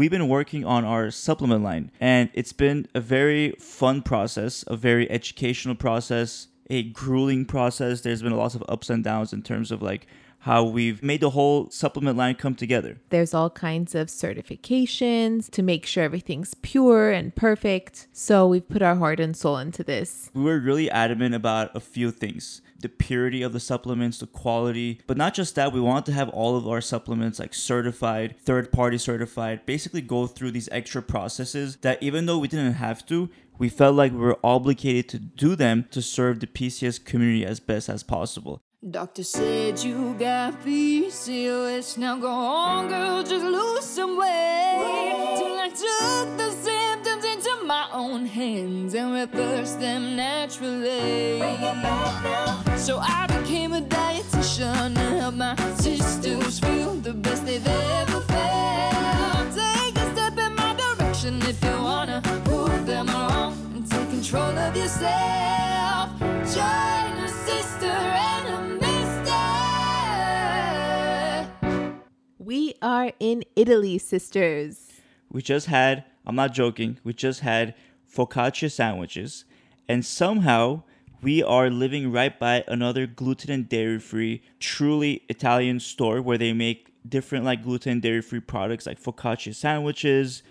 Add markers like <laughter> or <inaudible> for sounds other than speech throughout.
we've been working on our supplement line, and it's been a very fun process, a very educational process, a grueling process. There's been a lot of ups and downs in terms of like how we've made the whole supplement line come together. There's all kinds of certifications to make sure everything's pure and perfect. So we've put our heart and soul into this. We were really adamant about a few things the purity of the supplements, the quality, but not just that, we want to have all of our supplements like certified, third party certified, basically go through these extra processes that even though we didn't have to, we felt like we were obligated to do them to serve the PCOS community as best as possible. Doctor said you got PCOS. Now go on, girl, just lose some weight. Till I took the symptoms into my own hands and reversed them naturally. So I became a dietitian and helped my sisters feel the best they've ever felt. Take a step in my direction if you wanna prove them wrong and take control of yourself. Join a sister and a mister. We are in Italy, sisters. We just had, I'm not joking, we just had focaccia sandwiches, and somehow we are living right by another gluten and dairy free, truly Italian store where they make different like gluten and dairy free products like focaccia sandwiches.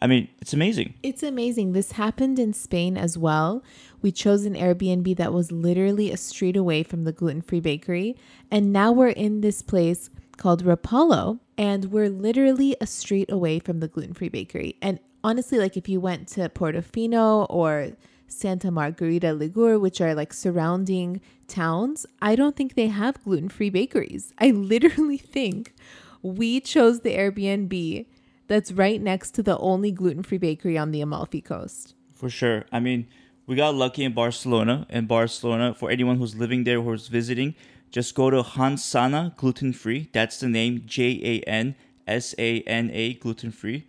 I mean, it's amazing. It's amazing. This happened in Spain as well. We chose an Airbnb that was literally a street away from the gluten free bakery. And now we're in this place called Rapallo, and we're literally a street away from the gluten free bakery. And honestly, like if you went to Portofino or Santa Margherita Ligure, which are like surrounding towns, I don't think they have gluten free bakeries. <laughs> I literally think we chose the Airbnb that's right next to the only gluten free bakery on the Amalfi Coast. For sure. I mean, we got lucky in Barcelona. In Barcelona, for anyone who's living there or who's visiting, just go to Jansana Gluten Free. That's the name J A N S A N A Gluten Free.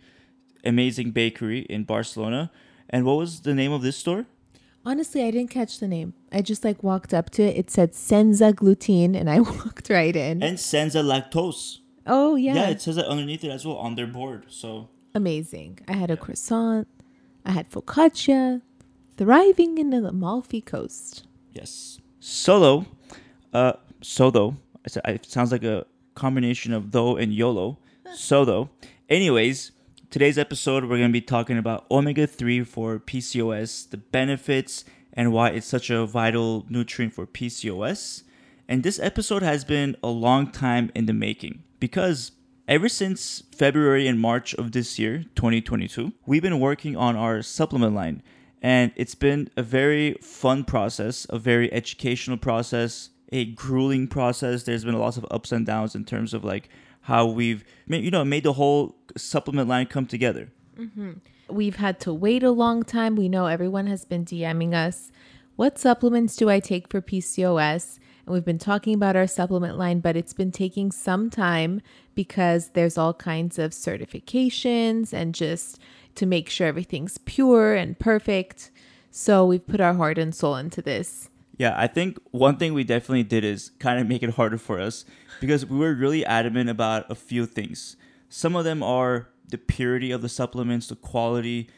Amazing bakery in Barcelona. And what was the name of this store? Honestly, I didn't catch the name. I just like walked up to it. It said Senza Gluten, and I <laughs> walked right in. And Senza Lactose. oh, yeah. Yeah, it says that underneath it as well on their board. So Amazing. I had a croissant, I had focaccia, thriving in the Amalfi Coast. Yes. Solo, uh, Sodo. It sounds like a combination of though and YOLO. <laughs> Sodo. Anyways, today's episode we're gonna be talking about omega three for PCOS, the benefits, and why it's such a vital nutrient for PCOS. And this episode has been a long time in the making because ever since February and March of this year, 2022, we've been working on our supplement line. And it's been a very fun process, a very educational process, a grueling process. There's been lots of ups and downs in terms of like how we've, ma- you know, made the whole supplement line come together. Mm-hmm. We've had to wait a long time. We know everyone has been DMing us. What supplements do I take for PCOS? And we've been talking about our supplement line, but it's been taking some time because there's all kinds of certifications and just to make sure everything's pure and perfect. So we've put our heart and soul into this. Yeah, I think one thing we definitely did is kind of make it harder for us because we were really adamant about a few things. Some of them are the purity of the supplements, the quality,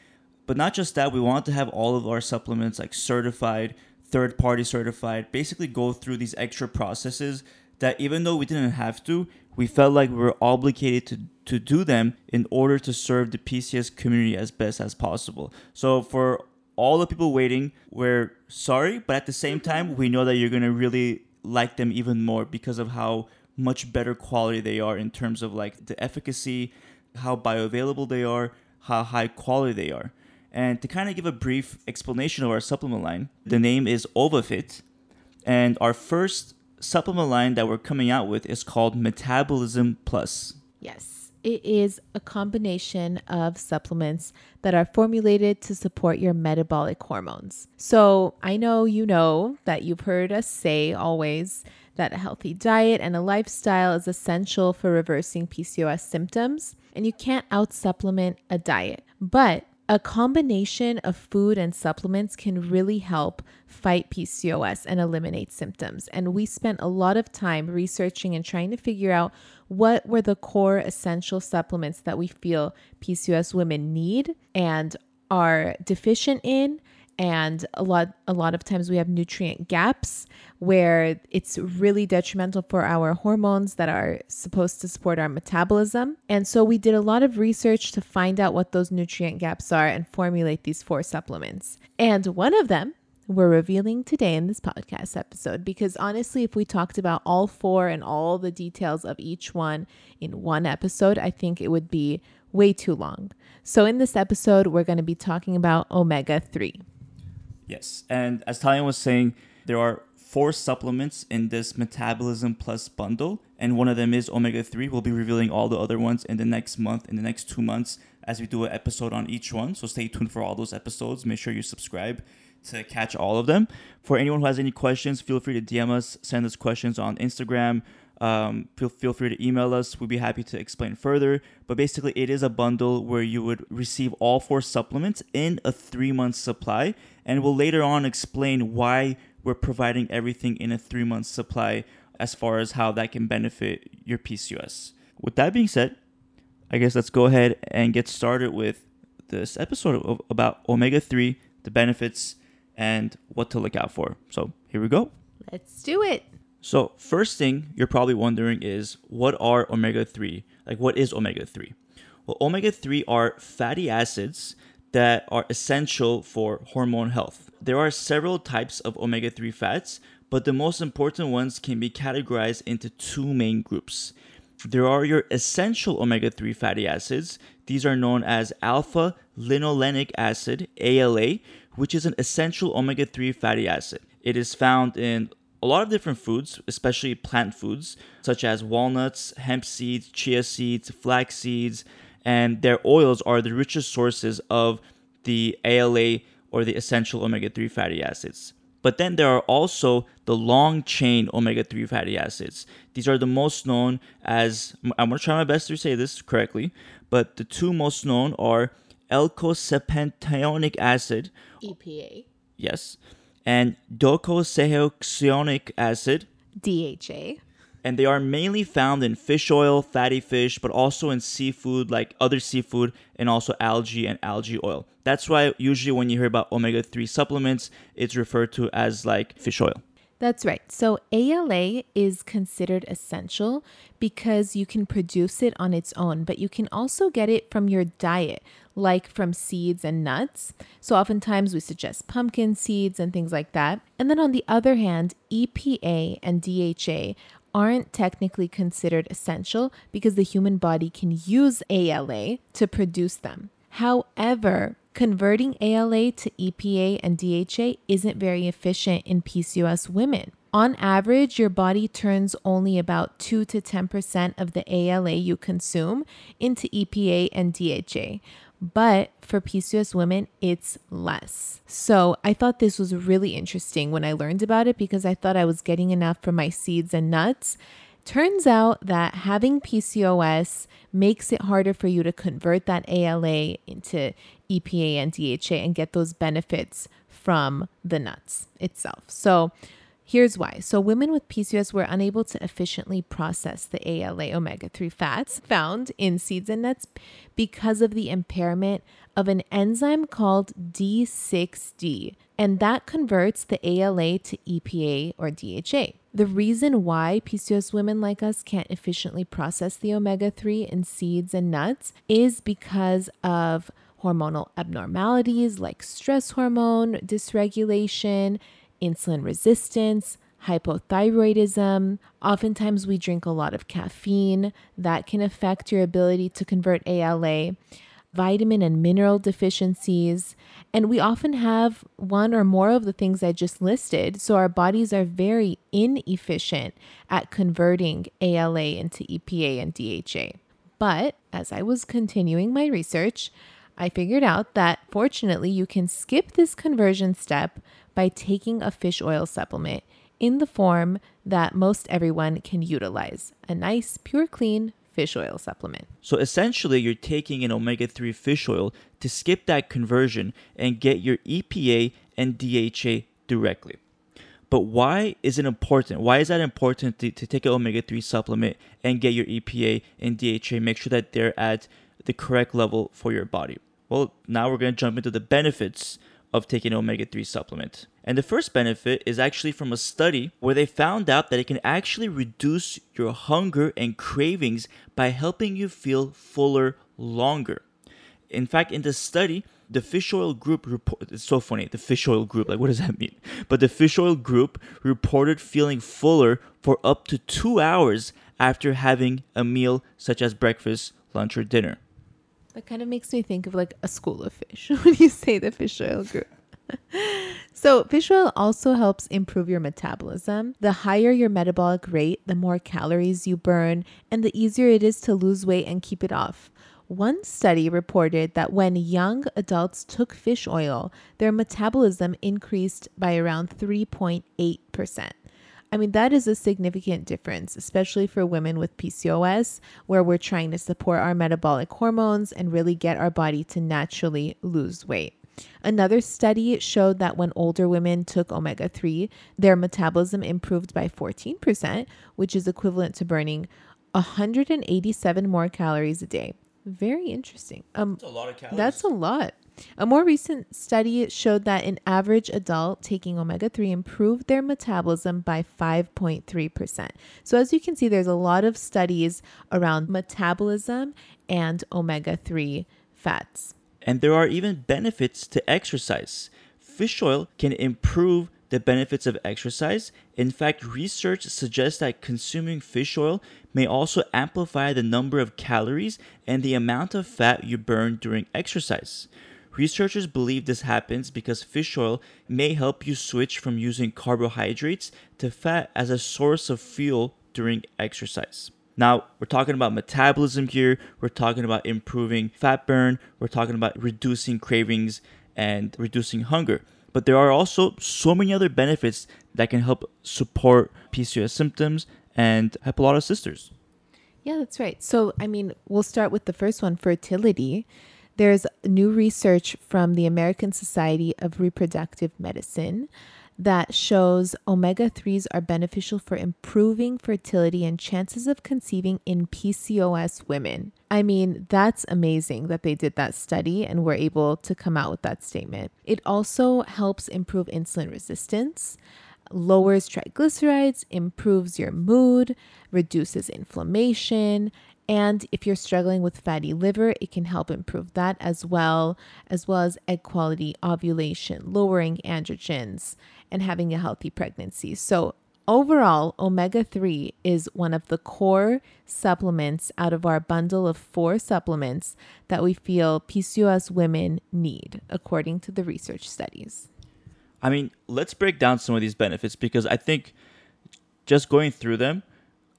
but not just that, we want to have all of our supplements like certified, third party certified, basically go through these extra processes that even though we didn't have to, we felt like we were obligated to, to do them in order to serve the PCOS community as best as possible. So for all the people waiting, we're sorry, but at the same time, we know that you're gonna really like them even more because of how much better quality they are in terms of like the efficacy, how bioavailable they are, how high quality they are. And to kind of give a brief explanation of our supplement line, the name is OvaFit, and our first supplement line that we're coming out with is called Metabolism Plus. Yes, it is a combination of supplements that are formulated to support your metabolic hormones. So I know you know that you've heard us say always that a healthy diet and a lifestyle is essential for reversing PCOS symptoms, and you can't out supplement a diet. But a combination of food and supplements can really help fight PCOS and eliminate symptoms. And we spent a lot of time researching and trying to figure out what were the core essential supplements that we feel PCOS women need and are deficient in and a lot a lot of times we have nutrient gaps where it's really detrimental for our hormones that are supposed to support our metabolism and so we did a lot of research to find out what those nutrient gaps are and formulate these four supplements and one of them we're revealing today in this podcast episode because honestly, if we talked about all four and all the details of each one in one episode, I think it would be way too long. So, in this episode, we're going to be talking about omega 3. Yes. And as Tallene was saying, there are four supplements in this Metabolism Plus bundle, and one of them is omega 3. We'll be revealing all the other ones in the next month, in the next two months, as we do an episode on each one. So stay tuned for all those episodes. Make sure you subscribe to catch all of them. For anyone who has any questions, feel free to DM us, send us questions on Instagram. Um, feel, feel free to email us. We'd be happy to explain further. But basically, it is a bundle where you would receive all four supplements in a three month supply. And we'll later on explain why we're providing everything in a three month supply as far as how that can benefit your PCOS. With that being said, I guess let's go ahead and get started with this episode of, about omega 3, the benefits, and what to look out for. So here we go. Let's do it. So, first thing you're probably wondering is what are omega 3? Like, what is omega 3? Well, omega 3 are fatty acids that are essential for hormone health. There are several types of omega 3 fats, but the most important ones can be categorized into two main groups. There are your essential omega 3 fatty acids. These are known as alpha linolenic acid, ALA, which is an essential omega 3 fatty acid. It is found in a lot of different foods, especially plant foods, such as walnuts, hemp seeds, chia seeds, flax seeds, and their oils are the richest sources of the ALA or the essential omega 3 fatty acids. But then there are also the long chain omega 3 fatty acids. These are the most known as, I'm going to try my best to say this correctly, but the two most known are eicosapentaenoic acid. EPA. Yes. And docosahexaenoic acid. DHA. And they are mainly found in fish oil, fatty fish, but also in seafood, like other seafood, and also algae and algae oil. That's why usually when you hear about omega 3 supplements, it's referred to as like fish oil. That's right. So ALA is considered essential because you can produce it on its own, but you can also get it from your diet, like from seeds and nuts. So oftentimes we suggest pumpkin seeds and things like that. And then on the other hand, EPA and DHA aren't technically considered essential because the human body can use ALA to produce them. However, converting ALA to EPA and DHA isn't very efficient in PCOS women. On average, your body turns only about 2 to 10% of the ALA you consume into EPA and DHA. But for PCOS women, it's less. So I thought this was really interesting when I learned about it because I thought I was getting enough from my seeds and nuts. Turns out that having PCOS makes it harder for you to convert that ALA into EPA and DHA and get those benefits from the nuts itself. So Here's why. So, women with PCOS were unable to efficiently process the ALA omega 3 fats found in seeds and nuts because of the impairment of an enzyme called D6D, and that converts the ALA to EPA or DHA. The reason why PCOS women like us can't efficiently process the omega 3 in seeds and nuts is because of hormonal abnormalities like stress hormone dysregulation insulin resistance, hypothyroidism. Oftentimes, we drink a lot of caffeine that can affect your ability to convert ALA, vitamin and mineral deficiencies. And we often have one or more of the things I just listed. So, our bodies are very inefficient at converting ALA into EPA and DHA. But as I was continuing my research, I figured out that fortunately you can skip this conversion step by taking a fish oil supplement in the form that most everyone can utilize a nice, pure, clean fish oil supplement. So essentially, you're taking an omega 3 fish oil to skip that conversion and get your EPA and DHA directly. But why is it important? Why is that important to, to take an omega 3 supplement and get your EPA and DHA? Make sure that they're at the correct level for your body. Well, now we're going to jump into the benefits of taking omega 3 supplement. And the first benefit is actually from a study where they found out that it can actually reduce your hunger and cravings by helping you feel fuller longer. In fact, in the study, the fish oil group report it's so funny the fish oil group like what does that mean but the fish oil group reported feeling fuller for up to two hours after having a meal such as breakfast lunch or dinner That kind of makes me think of like a school of fish <laughs> when you say the fish oil group. <laughs> so, fish oil also helps improve your metabolism. The higher your metabolic rate, the more calories you burn, and the easier it is to lose weight and keep it off. One study reported that when young adults took fish oil, their metabolism increased by around 3.8%. I mean, that is a significant difference, especially for women with PCOS, where we're trying to support our metabolic hormones and really get our body to naturally lose weight. Another study showed that when older women took omega 3, their metabolism improved by 14%, which is equivalent to burning 187 more calories a day. Very interesting. Um, a lot of calories that's a lot. A more recent study showed that an average adult taking omega 3 improved their metabolism by 5.3%. So, as you can see, there's a lot of studies around metabolism and omega 3 fats. And there are even benefits to exercise. Fish oil can improve the benefits of exercise. In fact, research suggests that consuming fish oil may also amplify the number of calories and the amount of fat you burn during exercise. Researchers believe this happens because fish oil may help you switch from using carbohydrates to fat as a source of fuel during exercise. Now, we're talking about metabolism here, we're talking about improving fat burn, we're talking about reducing cravings and reducing hunger. But there are also so many other benefits that can help support PCOS symptoms and help of sisters. Yeah, that's right. So, I mean, we'll start with the first one fertility. There's new research from the American Society of Reproductive Medicine that shows omega 3s are beneficial for improving fertility and chances of conceiving in PCOS women. I mean, that's amazing that they did that study and were able to come out with that statement. It also helps improve insulin resistance, lowers triglycerides, improves your mood, reduces inflammation, and if you're struggling with fatty liver, it can help improve that as well, as well as egg quality, ovulation, lowering androgens, and having a healthy pregnancy. So, overall, omega 3 is one of the core supplements out of our bundle of four supplements that we feel PCOS women need, according to the research studies. I mean, let's break down some of these benefits because I think just going through them,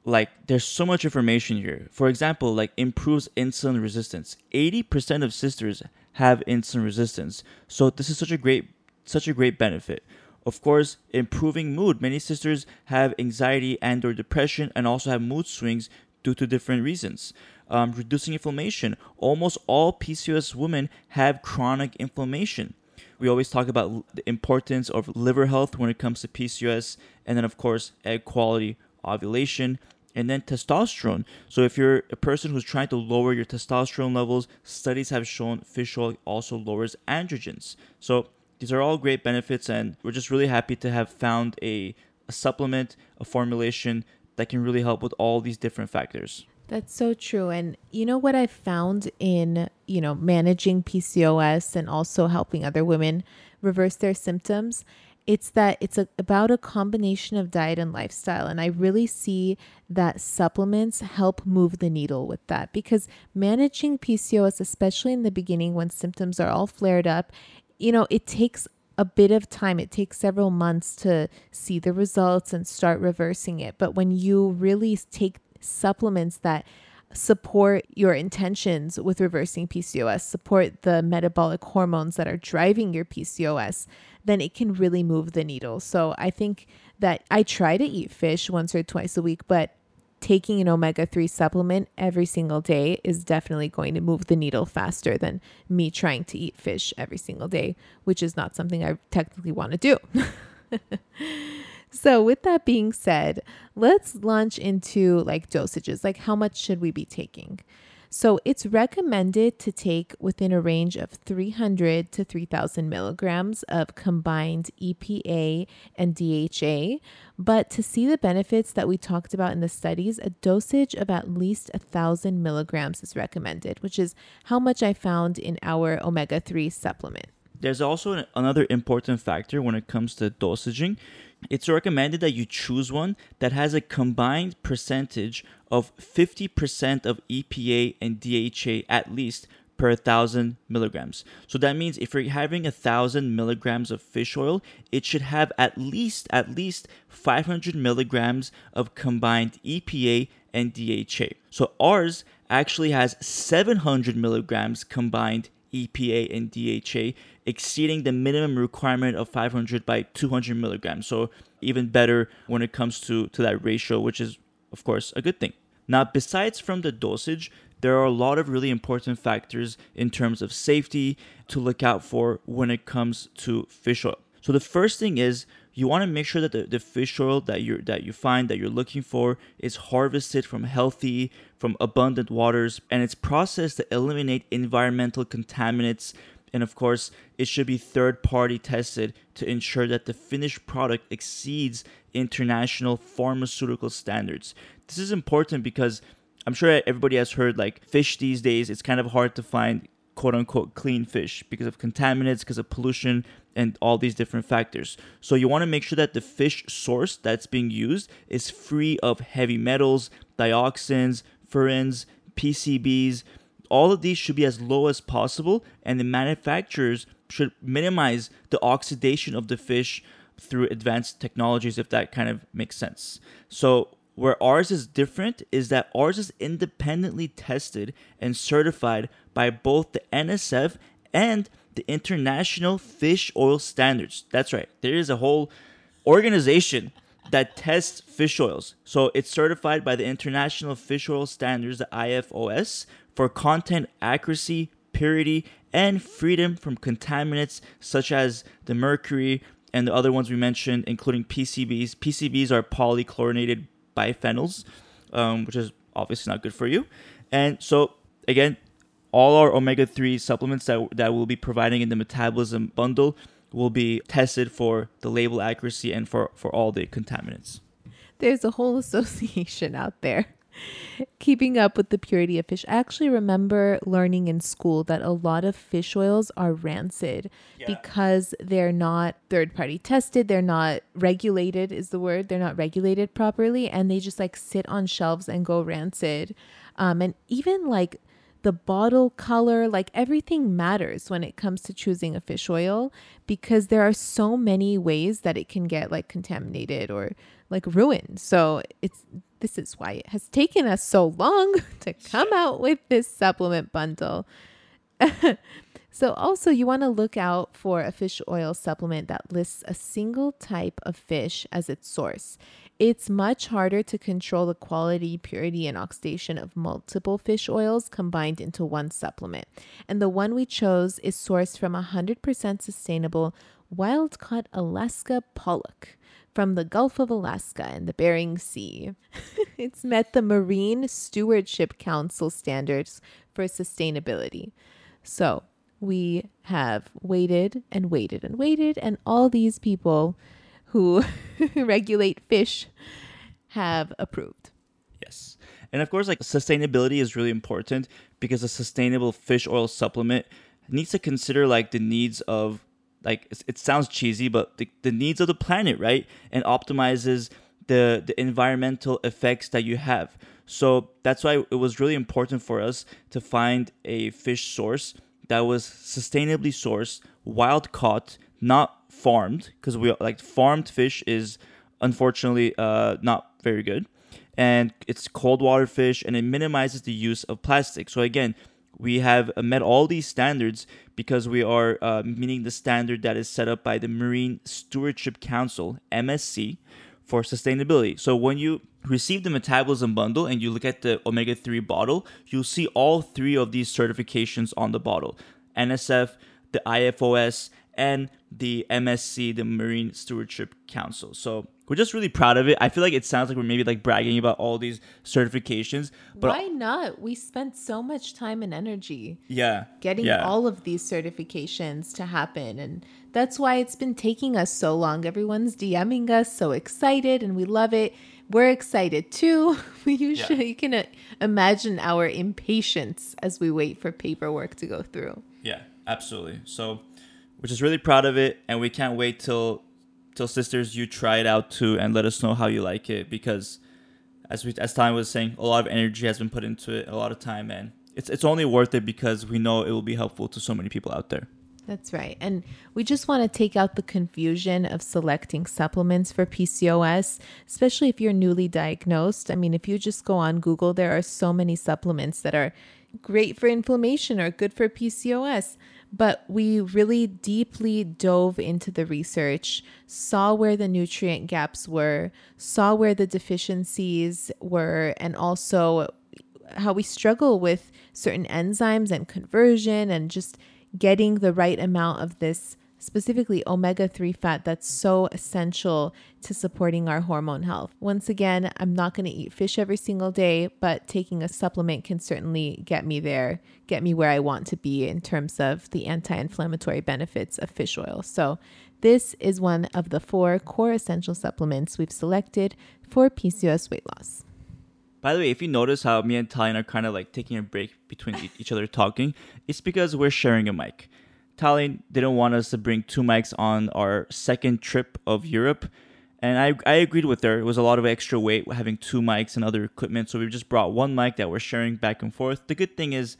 like there's so much information here. For example, like improves insulin resistance. 80% of sisters have insulin resistance. So this is such a great such a great benefit. Of course, improving mood. Many sisters have anxiety and or depression and also have mood swings due to different reasons. Um, reducing inflammation. Almost all PCOS women have chronic inflammation. We always talk about the importance of liver health when it comes to PCOS, and then of course egg quality, ovulation, and then testosterone. So if you're a person who's trying to lower your testosterone levels, studies have shown fish oil also lowers androgens. So these are all great benefits, and we're just really happy to have found a, a supplement, a formulation that can really help with all these different factors. That's so true. And you know what I found in, you know, managing PCOS and also helping other women reverse their symptoms? It's that it's a, about a combination of diet and lifestyle. And I really see that supplements help move the needle with that because managing PCOS, especially in the beginning when symptoms are all flared up, you know, it takes a bit of time. It takes several months to see the results and start reversing it. But when you really take supplements that support your intentions with reversing PCOS, support the metabolic hormones that are driving your PCOS, then it can really move the needle. So I think that I try to eat fish once or twice a week, but taking an omega 3 supplement every single day is definitely going to move the needle faster than me trying to eat fish every single day, which is not something I technically want to do. <laughs> so, with that being said, let's launch into like dosages. Like, how much should we be taking? So it's recommended to take within a range of 300 to 3000 milligrams of combined EPA and DHA. But to see the benefits that we talked about in the studies, a dosage of at least 1000 milligrams is recommended, which is how much I found in our omega 3 supplement. There's also an, another important factor when it comes to dosaging. It's recommended that you choose one that has a combined percentage of 50% of EPA and DHA at least per 1000 milligrams. So that means if you're having a 1000 milligrams of fish oil, it should have at least at least 500 milligrams of combined EPA and DHA. So ours actually has 700 milligrams combined EPA and DHA, exceeding the minimum requirement of 500 by 200 milligrams. So even better when it comes to, to that ratio, which is, of course, a good thing. Now, besides from the dosage, there are a lot of really important factors in terms of safety to look out for when it comes to fish oil. So the first thing is you want to make sure that the, the fish oil that you that you find that you're looking for is harvested from healthy, from abundant waters, and it's processed to eliminate environmental contaminants. And of course, it should be third party tested to ensure that the finished product exceeds international pharmaceutical standards. This is important because I'm sure everybody has heard like fish these days, it's kind of hard to find quote unquote clean fish because of contaminants, because of pollution, and all these different factors. So you want to make sure that the fish source that's being used is free of heavy metals, dioxins, furans, PCBs. All of these should be as low as possible, and the manufacturers should minimize the oxidation of the fish through advanced technologies, if that kind of makes sense. So, where ours is different is that ours is independently tested and certified by both the NSF and the International Fish Oil Standards. That's right. There is a whole organization that tests fish oils. So it's certified by the International Fish Oil Standards, the IFOS, for content accuracy, purity, and freedom from contaminants such as the mercury and the other ones we mentioned, including PCBs. PCBs are polychlorinated biphenyls, um, which is obviously not good for you. And so, again, all our omega 3 supplements that, that we'll be providing in the metabolism bundle will be tested for the label accuracy and for, for all the contaminants. There's a whole association out there keeping up with the purity of fish. I actually remember learning in school that a lot of fish oils are rancid yeah. because they're not third party tested, they're not regulated, is the word. They're not regulated properly, and they just like sit on shelves and go rancid. Um, and even like the bottle color, like everything matters when it comes to choosing a fish oil because there are so many ways that it can get like contaminated or like ruined. So it's this is why it has taken us so long <laughs> to come out with this supplement bundle. <laughs> so also you want to look out for a fish oil supplement that lists a single type of fish as its source. It's much harder to control the quality, purity, and oxidation of multiple fish oils combined into one supplement. And the one we chose is sourced from 100% sustainable wild caught Alaska pollock from the Gulf of Alaska and the Bering Sea. <laughs> it's met the Marine Stewardship Council standards for sustainability. So we have waited and waited and waited, and all these people who <laughs> regulate fish have approved. Yes. And of course, like sustainability is really important because a sustainable fish oil supplement needs to consider like the needs of like it sounds cheesy, but the, the needs of the planet, right? And optimizes the the environmental effects that you have. So that's why it was really important for us to find a fish source that was sustainably sourced, wild caught, not farmed because we like farmed fish is unfortunately uh, not very good and it's cold water fish and it minimizes the use of plastic so again we have met all these standards because we are uh, meeting the standard that is set up by the marine stewardship council msc for sustainability. So when you receive the metabolism bundle and you look at the omega 3 bottle, you'll see all three of these certifications on the bottle NSF, the IFOS, and the MSC, the Marine Stewardship Council. So we're just really proud of it. I feel like it sounds like we're maybe like bragging about all these certifications, but Why not? We spent so much time and energy yeah, getting yeah. all of these certifications to happen. And that's why it's been taking us so long. Everyone's DMing us so excited and we love it. We're excited too. <laughs> We usually you can uh, imagine our impatience as we wait for paperwork to go through. Yeah, absolutely. So we're just really proud of it, and we can't wait till till sisters you try it out too, and let us know how you like it because as we as time was saying, a lot of energy has been put into it, a lot of time, and it's it's only worth it because we know it will be helpful to so many people out there. That's right. And we just want to take out the confusion of selecting supplements for PCOS, especially if you're newly diagnosed. I mean, if you just go on Google, there are so many supplements that are great for inflammation or good for PCOS. But we really deeply dove into the research, saw where the nutrient gaps were, saw where the deficiencies were, and also how we struggle with certain enzymes and conversion and just getting the right amount of this specifically omega 3 fat that's so essential to supporting our hormone health. Once again, I'm not going to eat fish every single day, but taking a supplement can certainly get me there, get me where I want to be in terms of the anti inflammatory benefits of fish oil. So, this is one of the four core essential supplements we've selected for PCOS weight loss. By the way, if you notice how me and Tallene are kind of like taking a break between each other talking, it's because we're sharing a mic. Tallene didn't want us to bring two mics on our second trip of Europe. And I, I agreed with her. It was a lot of extra weight having two mics and other equipment. So we just brought one mic that we're sharing back and forth. The good thing is,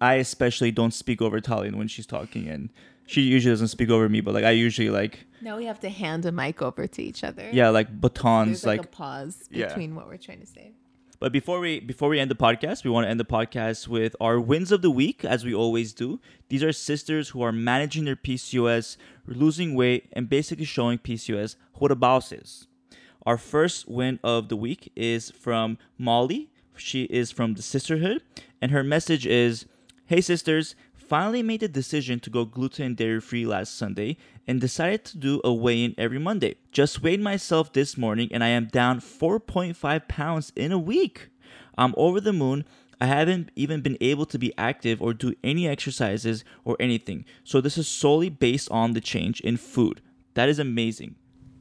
I especially don't speak over Tallene when she's talking. And she usually doesn't speak over me, but like I usually like, Now we have to hand a mic over to each other. yeah, like batons, There's like, like a pause Yeah. between what we're trying to say. But before we before we end the podcast, we want to end the podcast with our wins of the week, as we always do. These are sisters who are managing their PCOS, losing weight, and basically showing PCOS what a boss is. Our first win of the week is from Molly. She is from the Cysterhood, and her message is, "Hey sisters, finally made the decision to go gluten and dairy free last Sunday and decided to do a weigh in every Monday. Just weighed myself this morning and I am down 4.5 pounds in a week. I'm over the moon. I haven't even been able to be active or do any exercises or anything. So this is solely based on the change in food. That is amazing.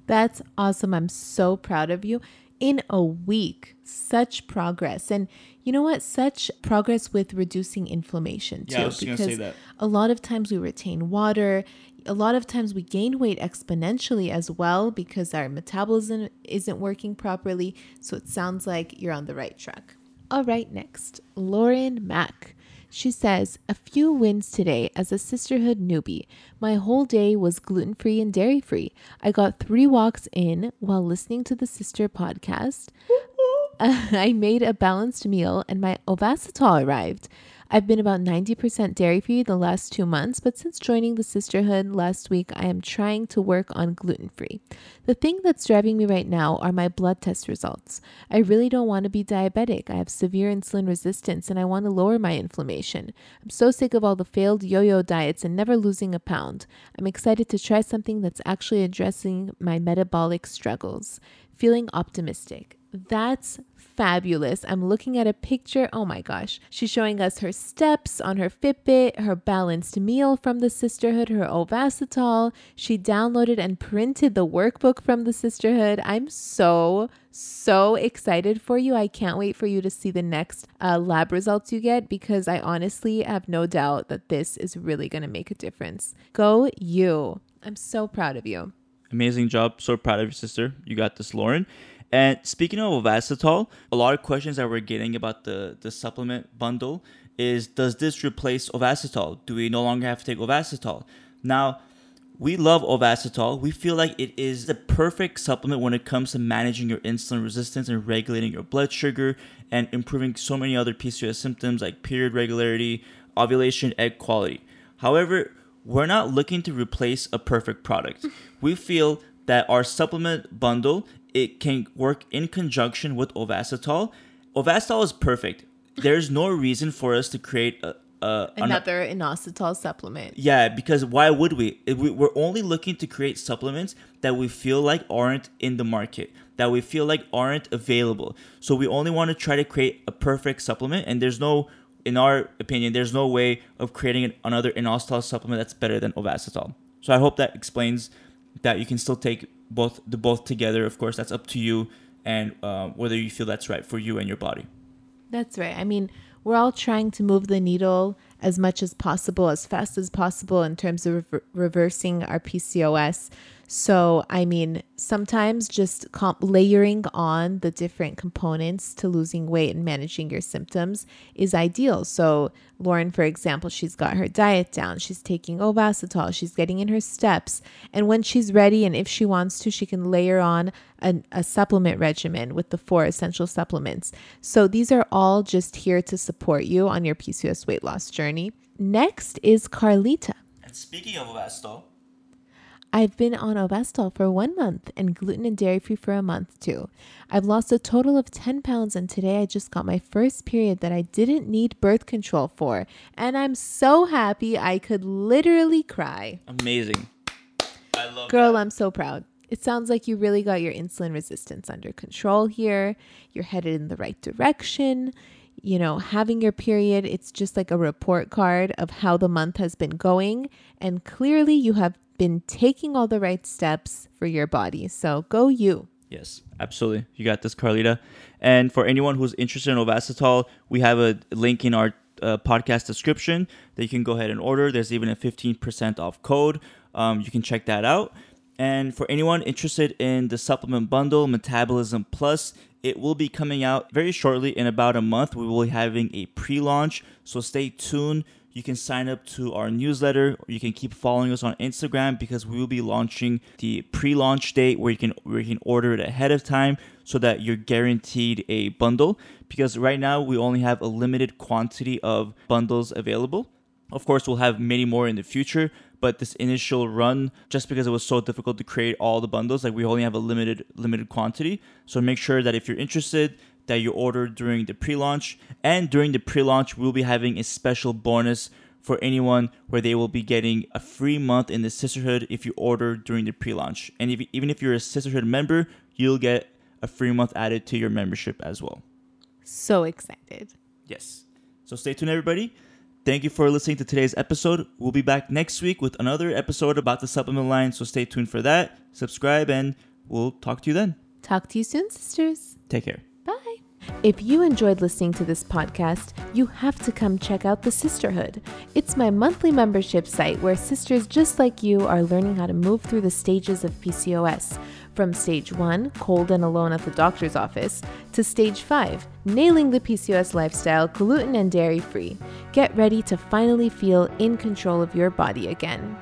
That's awesome. I'm so proud of you. In a week, such progress. And you know what? Such progress with reducing inflammation too. Yeah, I was gonna say that. a lot of times we retain water. A lot of times we gain weight exponentially as well because our metabolism isn't working properly. So it sounds like you're on the right track. All right, next, Lauren Mack. She says, A few wins today as a Cysterhood newbie. My whole day was gluten free and dairy free. I got three walks in while listening to the sister podcast. <laughs> I made a balanced meal and my Ovasitol arrived. I've been about 90% dairy free the last two months, but since joining the Cysterhood last week, I am trying to work on gluten free. The thing that's driving me right now are my blood test results. I really don't want to be diabetic. I have severe insulin resistance and I want to lower my inflammation. I'm so sick of all the failed yo yo diets and never losing a pound. I'm excited to try something that's actually addressing my metabolic struggles. Feeling optimistic. That's fabulous. I'm looking at a picture. Oh my gosh. She's showing us her steps on her Fitbit, her balanced meal from the Cysterhood, her Ovasitol. She downloaded and printed the workbook from the Cysterhood. I'm so, so excited for you. I can't wait for you to see the next uh, lab results you get because I honestly have no doubt that this is really going to make a difference. Go you. I'm so proud of you. Amazing job. So proud of your sister. You got this, Lauren. And speaking of Ovasitol, a lot of questions that we're getting about the, the supplement bundle is does this replace Ovasitol? Do we no longer have to take Ovasitol? Now, we love Ovasitol. We feel like it is the perfect supplement when it comes to managing your insulin resistance and regulating your blood sugar and improving so many other PCOS symptoms like period regularity, ovulation, egg quality. However, we're not looking to replace a perfect product. We feel that our supplement bundle it can work in conjunction with Ovasitol. Ovasitol is perfect. There's no reason for us to create a, a an- Another inositol supplement. yeah, because why would we? We? We're only looking to create supplements that we feel like aren't in the market, that we feel like aren't available. So we only want to try to create a perfect supplement, and there's no, in our opinion, there's no way of creating an, another inositol supplement that's better than Ovasitol. So I hope that explains that you can still take both the both together. Of course, that's up to you and uh, whether you feel that's right for you and your body. That's right. I mean, we're all trying to move the needle as much as possible, as fast as possible in terms of rever- reversing our PCOS. So, I mean, sometimes just comp- layering on the different components to losing weight and managing your symptoms is ideal. So, Lauren, for example, she's got her diet down. She's taking Ovasitol. She's getting in her steps. And when she's ready and if she wants to, she can layer on an, a supplement regimen with the four essential supplements. So, these are all just here to support you on your PCOS weight loss journey. Next is Carlita. And speaking of Ovasitol, I've been on Ovasitol for one month and gluten and dairy free for a month too. I've lost a total of 10 pounds and today I just got my first period that I didn't need birth control for. And I'm so happy I could literally cry. amazing. I love Girl, I'm so proud. It sounds like you really got your insulin resistance under control here. You're headed in the right direction. You know, having your period, it's just like a report card of how the month has been going. And clearly, you have been taking all the right steps for your body. So go you. Yes, absolutely. You got this, Carlita. And for anyone who's interested in Ovasitol, we have a link in our uh, podcast description that you can go ahead and order. There's even a 15% off code. Um, you can check that out. And for anyone interested in the supplement bundle, Metabolism Plus, it will be coming out very shortly in about a month. We will be having a pre launch, so stay tuned. You can sign up to our newsletter or you can keep following us on Instagram because we will be launching the pre-launch date where you can where you can order it ahead of time so that you're guaranteed a bundle because right now we only have a limited quantity of bundles available. Of course, we'll have many more in the future, but this initial run just because it was so difficult to create all the bundles, like we only have a limited limited quantity. So make sure that if you're interested that you order during the pre-launch. And during the pre-launch we'll be having a special bonus for anyone where they will be getting a free month in the Cysterhood if you order during the pre-launch. And if, even if you're a Cysterhood member you'll get a free month added to your membership as well. So excited. yes. So stay tuned everybody. Thank you for listening to today's episode. We'll be back next week with another episode about the supplement line. So stay tuned for that. Subscribe and we'll talk to you then. Talk to you soon, sisters. take care. If you enjoyed listening to this podcast, you have to come check out The Cysterhood. It's my monthly membership site where sisters just like you are learning how to move through the stages of PCOS. From stage one, cold and alone at the doctor's office, to stage five, nailing the PCOS lifestyle, gluten and dairy free. Get ready to finally feel in control of your body again.